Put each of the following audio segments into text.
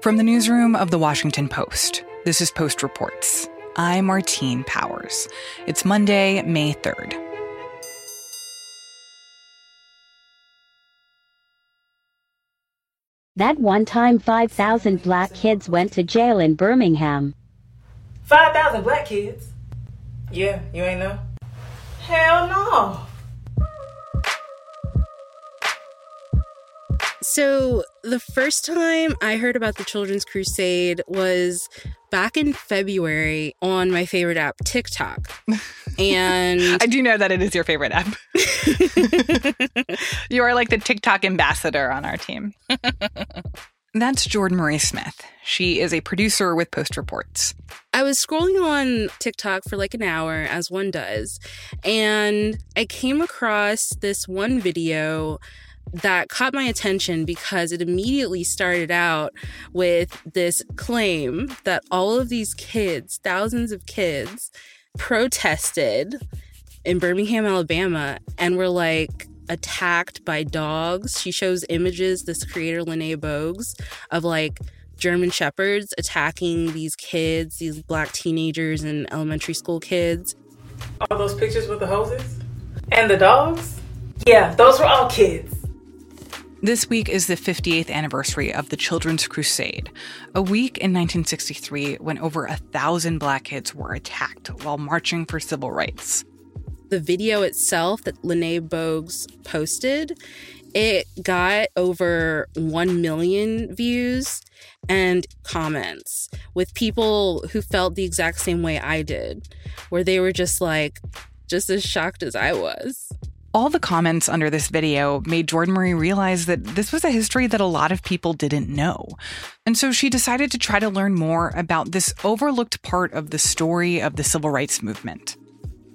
From the newsroom of the Washington Post, this is Post Reports. I'm Martine Powers. It's Monday, May 3rd. That one time 5,000 black kids went to jail in Birmingham. 5,000 black kids? Yeah, you ain't know? Hell no. So, the first time I heard about the Children's Crusade was back in February on my favorite app, TikTok. And I do know that it is your favorite app. you are like the TikTok ambassador on our team. That's Jordan Marie Smith. She is a producer with Post Reports. I was scrolling on TikTok for like an hour, as one does, and I came across this one video that caught my attention because it immediately started out with this claim that all of these kids, thousands of kids, protested in Birmingham, Alabama, and were like attacked by dogs. She shows images, this creator, Lene Bogues, of like German shepherds attacking these kids, these black teenagers and elementary school kids. All those pictures with the hoses? And the dogs? Yeah, those were all kids. This week is the 58th anniversary of the Children's Crusade, a week in 1963 when over a thousand black kids were attacked while marching for civil rights. The video itself that Lene Bogues posted, it got over 1 million views and comments with people who felt the exact same way I did, where they were just like, just as shocked as I was. All the comments under this video made Jordan Marie realize that this was a history that a lot of people didn't know. And so she decided to try to learn more about this overlooked part of the story of the civil rights movement.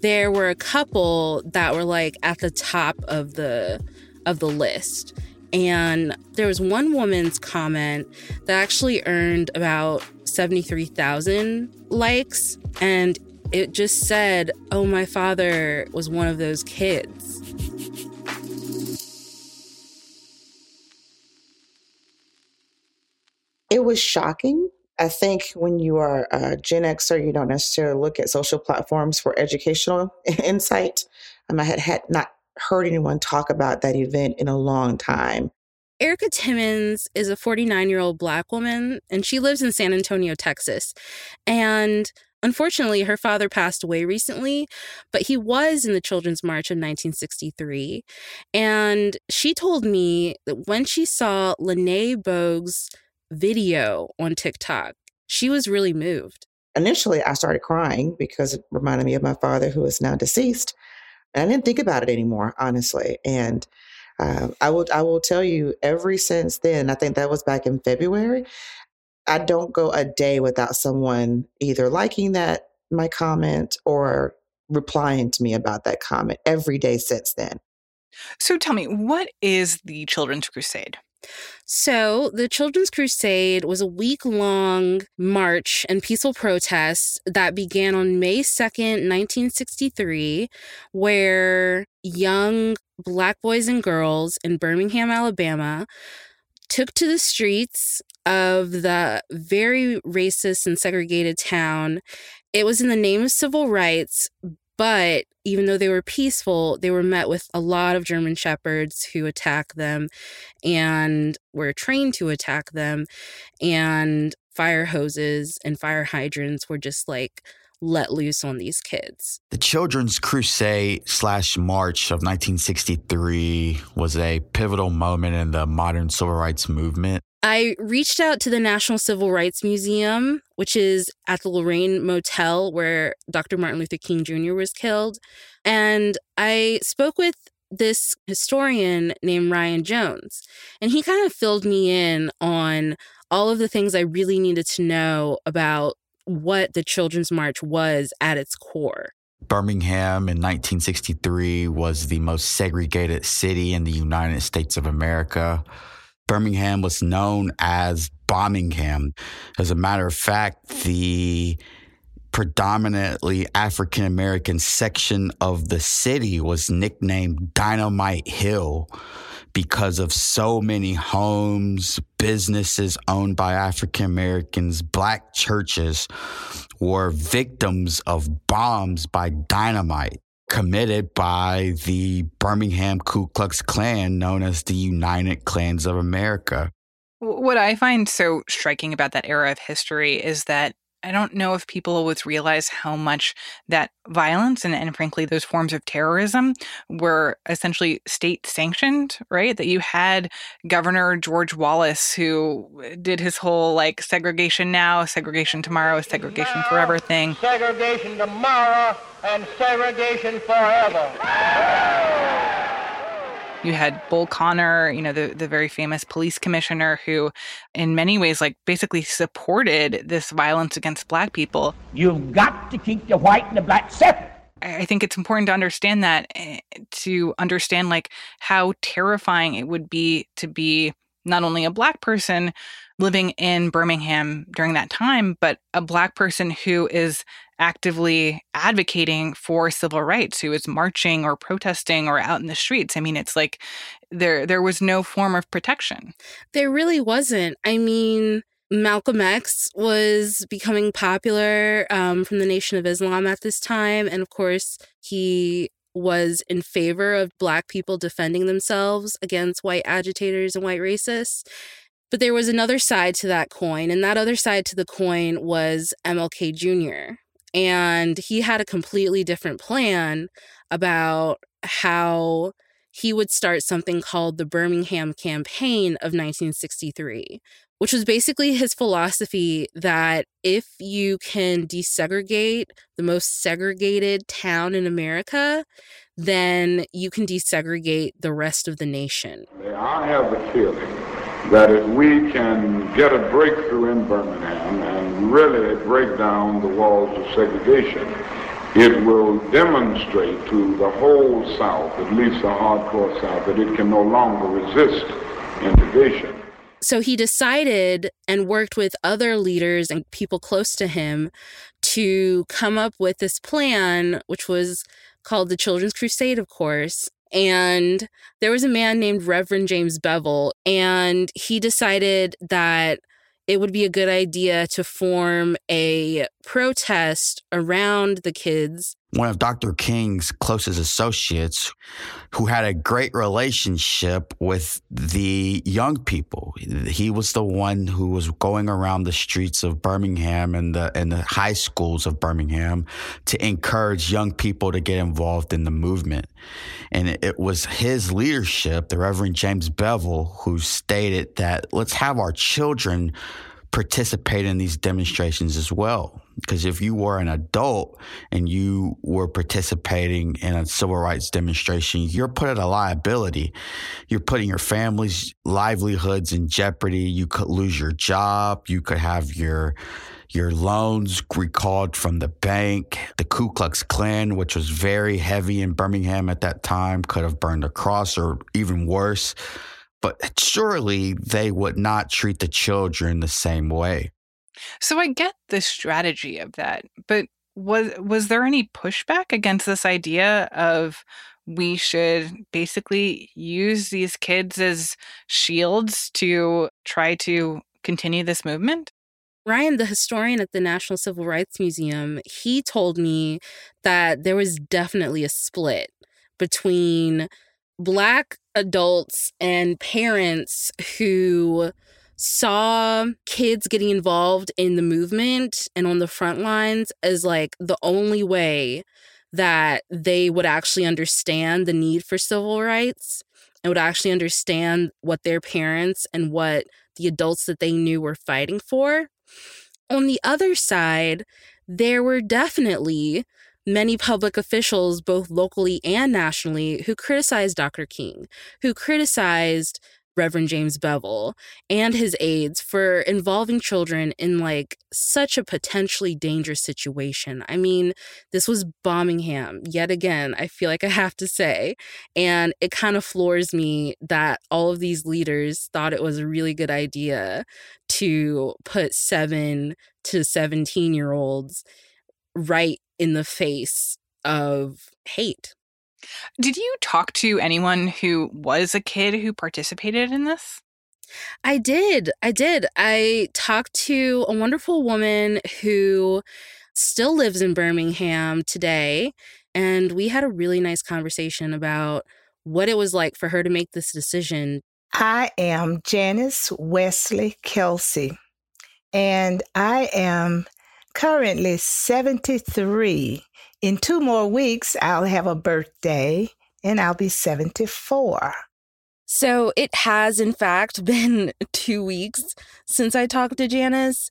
There were a couple that were like at the top of the of the list. And there was one woman's comment that actually earned about 73,000 likes and it just said, "Oh, my father was one of those kids." It was shocking. I think when you are a Gen Xer, you don't necessarily look at social platforms for educational insight. Um, I had, had not heard anyone talk about that event in a long time. Erica Timmons is a 49 year old black woman, and she lives in San Antonio, Texas. And Unfortunately, her father passed away recently, but he was in the Children's March of 1963. And she told me that when she saw Lene Bogues' video on TikTok, she was really moved. Initially, I started crying because it reminded me of my father, who is now deceased. And I didn't think about it anymore, honestly. And uh, I will I will tell you, ever since then, I think that was back in February. I don't go a day without someone either liking that my comment or replying to me about that comment every day since then. So tell me, what is the Children's Crusade? So, the Children's Crusade was a week long march and peaceful protest that began on May 2nd, 1963, where young Black boys and girls in Birmingham, Alabama took to the streets of the very racist and segregated town. It was in the name of civil rights, but even though they were peaceful, they were met with a lot of German shepherds who attacked them and were trained to attack them. And fire hoses and fire hydrants were just like let loose on these kids. The Children's Crusade slash March of 1963 was a pivotal moment in the modern civil rights movement. I reached out to the National Civil Rights Museum, which is at the Lorraine Motel where Dr. Martin Luther King Jr. was killed. And I spoke with this historian named Ryan Jones. And he kind of filled me in on all of the things I really needed to know about what the Children's March was at its core. Birmingham in 1963 was the most segregated city in the United States of America. Birmingham was known as Bombingham. As a matter of fact, the predominantly African American section of the city was nicknamed Dynamite Hill because of so many homes, businesses owned by African Americans, black churches were victims of bombs by dynamite committed by the Birmingham Ku Klux Klan, known as the United Klans of America. What I find so striking about that era of history is that I don't know if people always realize how much that violence and, and frankly those forms of terrorism were essentially state sanctioned, right? That you had Governor George Wallace who uh, did his whole like segregation now, segregation tomorrow, segregation now, forever thing. Segregation tomorrow and segregation forever. You had Bull Connor, you know, the, the very famous police commissioner who, in many ways, like basically supported this violence against black people. You've got to keep the white and the black separate. I think it's important to understand that, eh, to understand like how terrifying it would be to be not only a black person living in Birmingham during that time, but a black person who is actively advocating for civil rights, who is marching or protesting or out in the streets. I mean, it's like there there was no form of protection. There really wasn't. I mean, Malcolm X was becoming popular um, from the Nation of Islam at this time. And of course, he was in favor of Black people defending themselves against white agitators and white racists. But there was another side to that coin, and that other side to the coin was MLK Jr. And he had a completely different plan about how he would start something called the Birmingham Campaign of 1963, which was basically his philosophy that if you can desegregate the most segregated town in America, then you can desegregate the rest of the nation. I have the feeling that if we can get a breakthrough in Birmingham really break down the walls of segregation, it will demonstrate to the whole South, at least the hardcore South, that it can no longer resist integration. So he decided and worked with other leaders and people close to him to come up with this plan, which was called the Children's Crusade, of course. And there was a man named Reverend James Bevel, and he decided that it would be a good idea to form a protest around the kids one of Dr. King's closest associates who had a great relationship with the young people. He was the one who was going around the streets of Birmingham and the and the high schools of Birmingham to encourage young people to get involved in the movement. And it was his leadership, the Reverend James Bevel, who stated that let's have our children participate in these demonstrations as well. Because if you were an adult and you were participating in a civil rights demonstration, you're put at a liability. You're putting your family's livelihoods in jeopardy. You could lose your job. You could have your your loans recalled from the bank. The Ku Klux Klan, which was very heavy in Birmingham at that time, could have burned a cross or even worse. But surely they would not treat the children the same way. So I get the strategy of that, but was was there any pushback against this idea of we should basically use these kids as shields to try to continue this movement? Ryan, the historian at the National Civil Rights Museum, he told me that there was definitely a split between Black adults and parents who saw kids getting involved in the movement and on the front lines as like the only way that they would actually understand the need for civil rights and would actually understand what their parents and what the adults that they knew were fighting for. On the other side, there were definitely many public officials, both locally and nationally, who criticized Dr. King, who criticized Reverend James Bevel and his aides for involving children in like such a potentially dangerous situation. I mean, this was Birmingham yet again, I feel like I have to say. And it kind of floors me that all of these leaders thought it was a really good idea to put seven to 17 year olds right in the face of hate. Did you talk to anyone who was a kid who participated in this? I did. I did. I talked to a wonderful woman who still lives in Birmingham today. And we had a really nice conversation about what it was like for her to make this decision. I am Janice Wesley Kelsey, and I am currently 73. In two more weeks, I'll have a birthday and I'll be 74. So it has, in fact, been two weeks since I talked to Janice.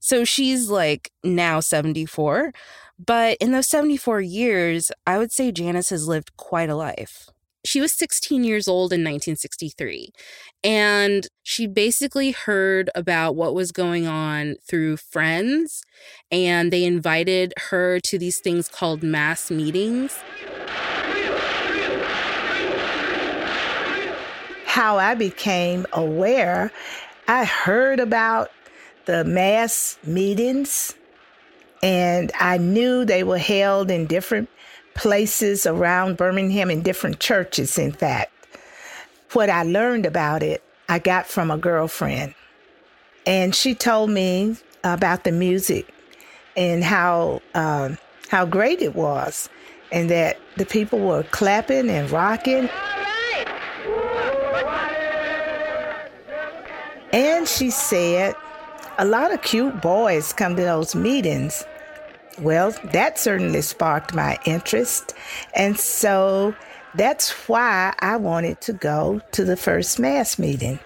So she's like now 74. But in those 74 years, I would say Janice has lived quite a life. She was 16 years old in 1963, and she basically heard about what was going on through friends, and they invited her to these things called mass meetings. How I became aware, I heard about the mass meetings, and I knew they were held in different places around Birmingham in different churches, in fact. What I learned about it, I got from a girlfriend. And she told me about the music and how um, how great it was, and that the people were clapping and rocking. And she said, a lot of cute boys come to those meetings. Well, that certainly sparked my interest. And so that's why I wanted to go to the first mass meeting.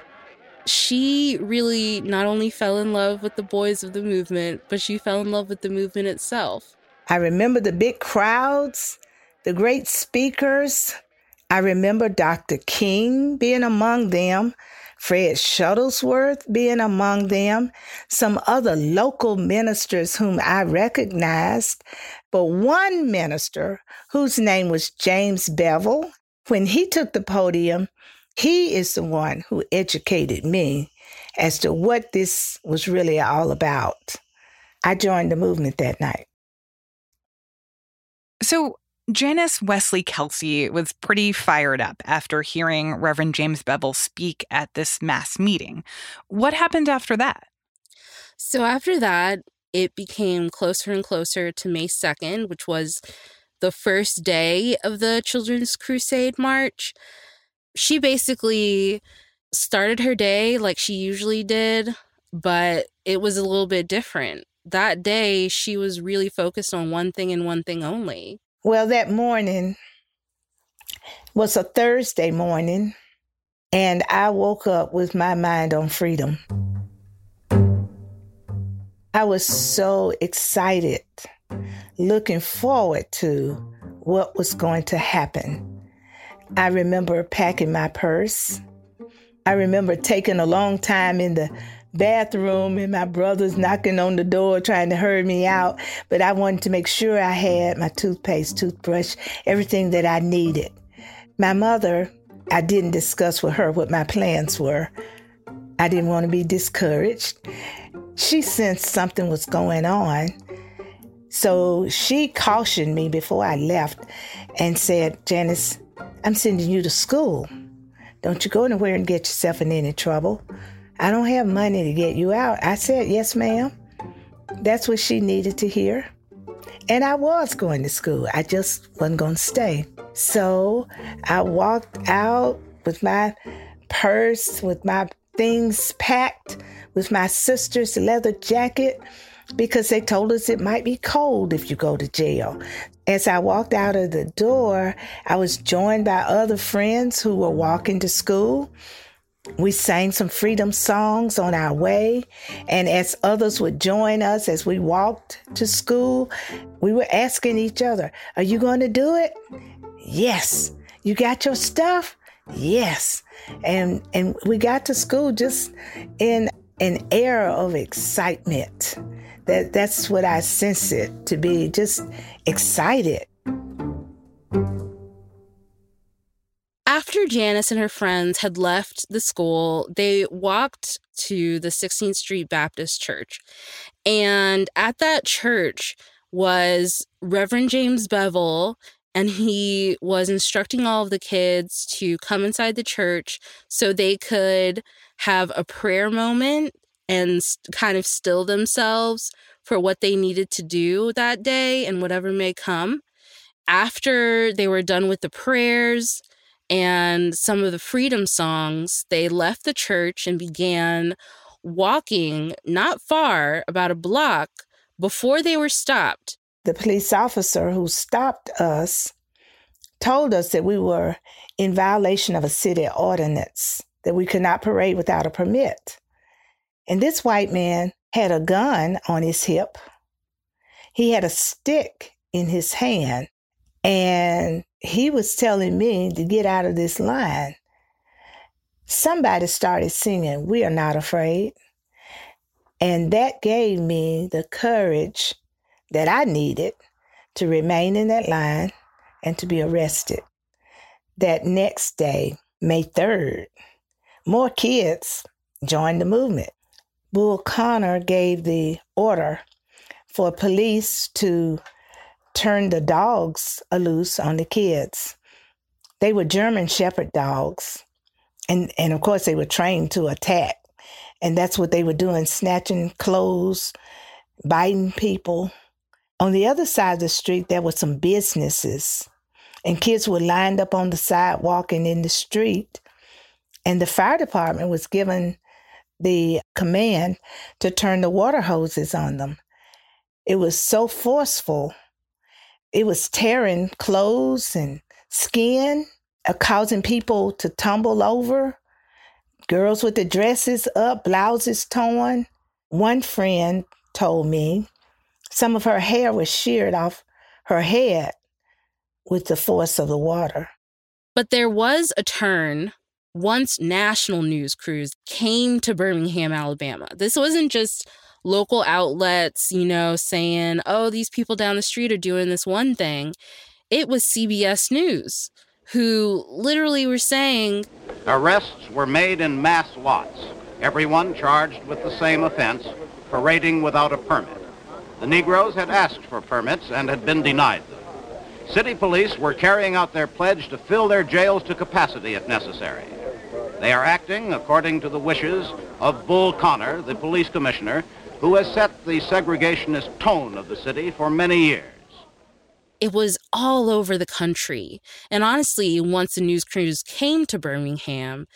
She really not only fell in love with the boys of the movement, but she fell in love with the movement itself. I remember the big crowds, the great speakers. I remember Dr. King being among them. Fred Shuttlesworth being among them, some other local ministers whom I recognized, but one minister whose name was James Bevel, when he took the podium, he is the one who educated me as to what this was really all about. I joined the movement that night. So, Janice Wesley Kelsey was pretty fired up after hearing Reverend James Bevel speak at this mass meeting. What happened after that? So, after that, it became closer and closer to May 2nd, which was the first day of the Children's Crusade March. She basically started her day like she usually did, but it was a little bit different. That day, she was really focused on one thing and one thing only well, that morning was a Thursday morning, and I woke up with my mind on freedom. I was so excited, looking forward to what was going to happen. I remember packing my purse. I remember taking a long time in the bathroom and my brother's knocking on the door trying to hurry me out. But I wanted to make sure I had my toothpaste, toothbrush, everything that I needed. My mother, I didn't discuss with her what my plans were. I didn't want to be discouraged. She sensed something was going on. So she cautioned me before I left and said, Janice, I'm sending you to school. Don't you go anywhere and get yourself in any trouble. I don't have money to get you out. I said, Yes, ma'am. That's what she needed to hear. And I was going to school. I just wasn't going to stay. So I walked out with my purse, with my things packed, with my sister's leather jacket, because they told us it might be cold if you go to jail. As I walked out of the door, I was joined by other friends who were walking to school. We sang some freedom songs on our way, and as others would join us as we walked to school, we were asking each other, Are you going to do it? Yes. You got your stuff? Yes. And and we got to school just in an air of excitement. That that's what I sense it to be just excited. After Janice and her friends had left the school, they walked to the 16th Street Baptist Church. And at that church was Reverend James Bevel and he was instructing all of the kids to come inside the church so they could have a prayer moment and kind of still themselves for what they needed to do that day and whatever may come. After they were done with the prayers and some of the freedom songs, they left the church and began walking not far, about a block, before they were stopped the police officer who stopped us told us that we were in violation of a city ordinance, that we could not parade without a permit. And this white man had a gun on his hip. He had a stick in his hand, and he was telling me to get out of this line. Somebody started singing, We Are Not Afraid. And that gave me the courage that I needed to remain in that line and to be arrested. That next day, May 3rd, more kids joined the movement. Bull Connor gave the order for police to turn the dogs loose on the kids. They were German Shepherd dogs. And, and of course, they were trained to attack. And that's what they were doing snatching clothes, biting people, on the other side of the street, there were some businesses, and kids were lined up on the sidewalk and in the street. And the fire department was given the command to turn the water hoses on them. It was so forceful. It was tearing clothes and skin, uh, causing people to tumble over. Girls with the dresses up, blouses torn. One friend told me some of her hair was sheared off her head with the force of the water. But there was a turn once national news crews came to Birmingham, Alabama. This wasn't just local outlets, you know, saying, oh, these people down the street are doing this one thing. It was CBS News who literally were saying arrests were made in mass lots, everyone charged with the same offense, parading without a permit. The Negroes had asked for permits and had been denied them. City police were carrying out their pledge to fill their jails to capacity if necessary. They are acting according to the wishes of Bull Connor, the police commissioner, who has set the segregationist tone of the city for many years. It was all over the country. And honestly, once the news crews came to Birmingham,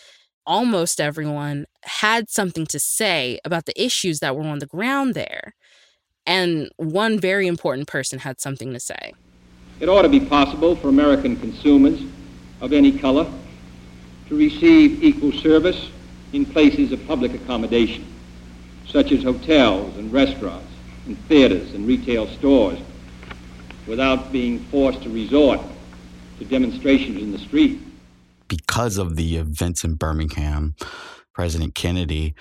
almost everyone had something to say about the issues that were on the ground there. And one very important person had something to say. It ought to be possible for American consumers of any color to receive equal service in places of public accommodation, such as hotels and restaurants and theaters and retail stores, without being forced to resort to demonstrations in the street. Because of the events in Birmingham, President Kennedy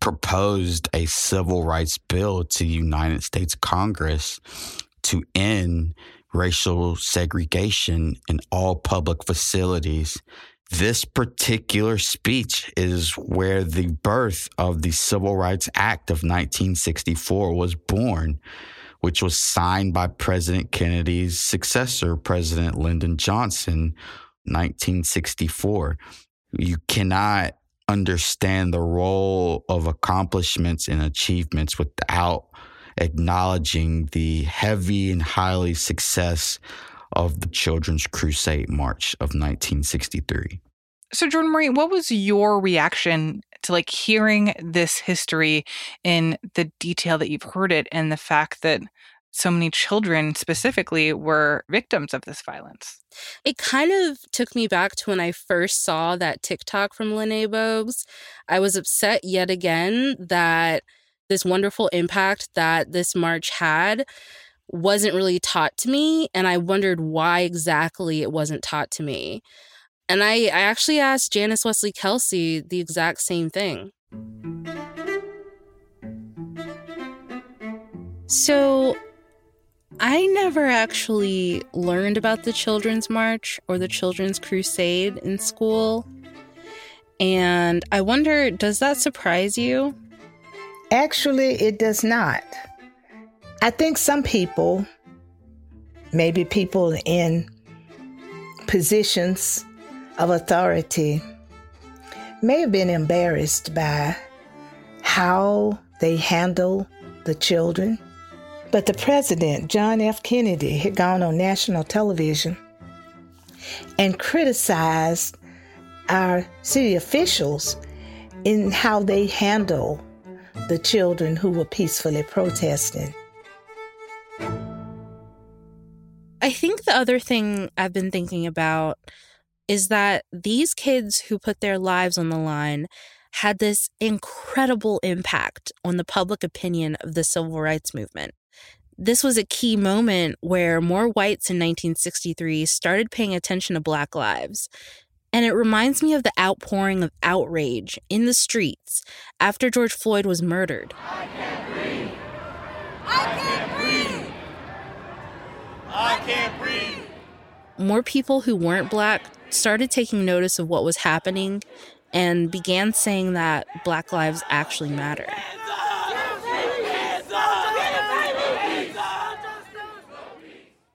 proposed a civil rights bill to the United States Congress to end racial segregation in all public facilities. This particular speech is where the birth of the Civil Rights Act of 1964 was born, which was signed by President Kennedy's successor, President Lyndon Johnson, 1964. You cannot understand the role of accomplishments and achievements without acknowledging the heavy and highly success of the Children's Crusade March of 1963. So, Jordan Marie, what was your reaction to like hearing this history in the detail that you've heard it and the fact that so many children specifically were victims of this violence. It kind of took me back to when I first saw that TikTok from Lene Bogues. I was upset yet again that this wonderful impact that this march had wasn't really taught to me. And I wondered why exactly it wasn't taught to me. And I, I actually asked Janice Wesley Kelsey the exact same thing. So I never actually learned about the Children's March or the Children's Crusade in school. And I wonder, does that surprise you? Actually, it does not. I think some people, maybe people in positions of authority may have been embarrassed by how they handle the children. But the president, John F. Kennedy, had gone on national television and criticized our city officials in how they handle the children who were peacefully protesting. I think the other thing I've been thinking about is that these kids who put their lives on the line had this incredible impact on the public opinion of the civil rights movement. This was a key moment where more whites in 1963 started paying attention to Black lives. And it reminds me of the outpouring of outrage in the streets after George Floyd was murdered. I can't breathe. I can't can't breathe. More people who weren't black started taking notice of what was happening and began saying that Black lives actually matter.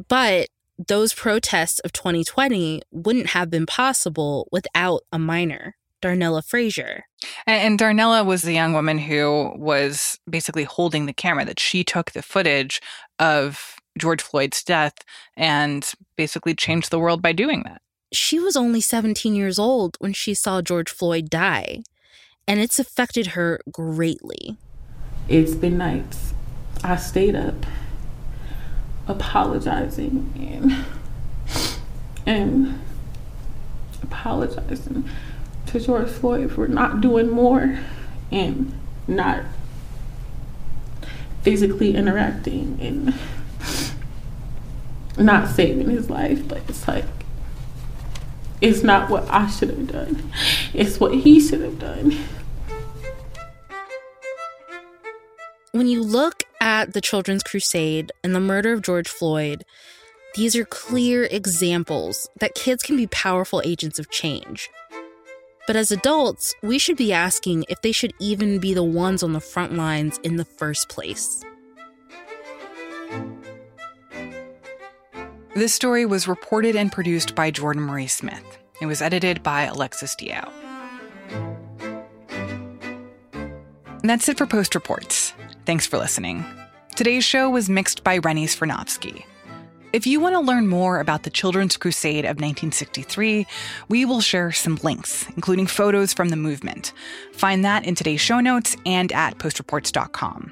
But those protests of 2020 wouldn't have been possible without a minor, Darnella Frazier. And, Darnella was the young woman who was basically holding the camera, that she took the footage of George Floyd's death and basically changed the world by doing that. She was only 17 years old when she saw George Floyd die, and it's affected her greatly. It's been nights. I stayed up apologizing and and apologizing to George Floyd for not doing more and not physically interacting and not saving his life, but it's like it's not what I should have done. It's what he should have done. When you look at the Children's Crusade and the murder of George Floyd, these are clear examples that kids can be powerful agents of change. But as adults, we should be asking if they should even be the ones on the front lines in the first place. This story was reported and produced by Jordan Marie Smith. It was edited by Alexis Diao. That's it for Post Reports. Thanks for listening. Today's show was mixed by Rennie Svirnovskiy. If you want to learn more about the Children's Crusade of 1963, we will share some links, including photos from the movement. Find that in today's show notes and at postreports.com.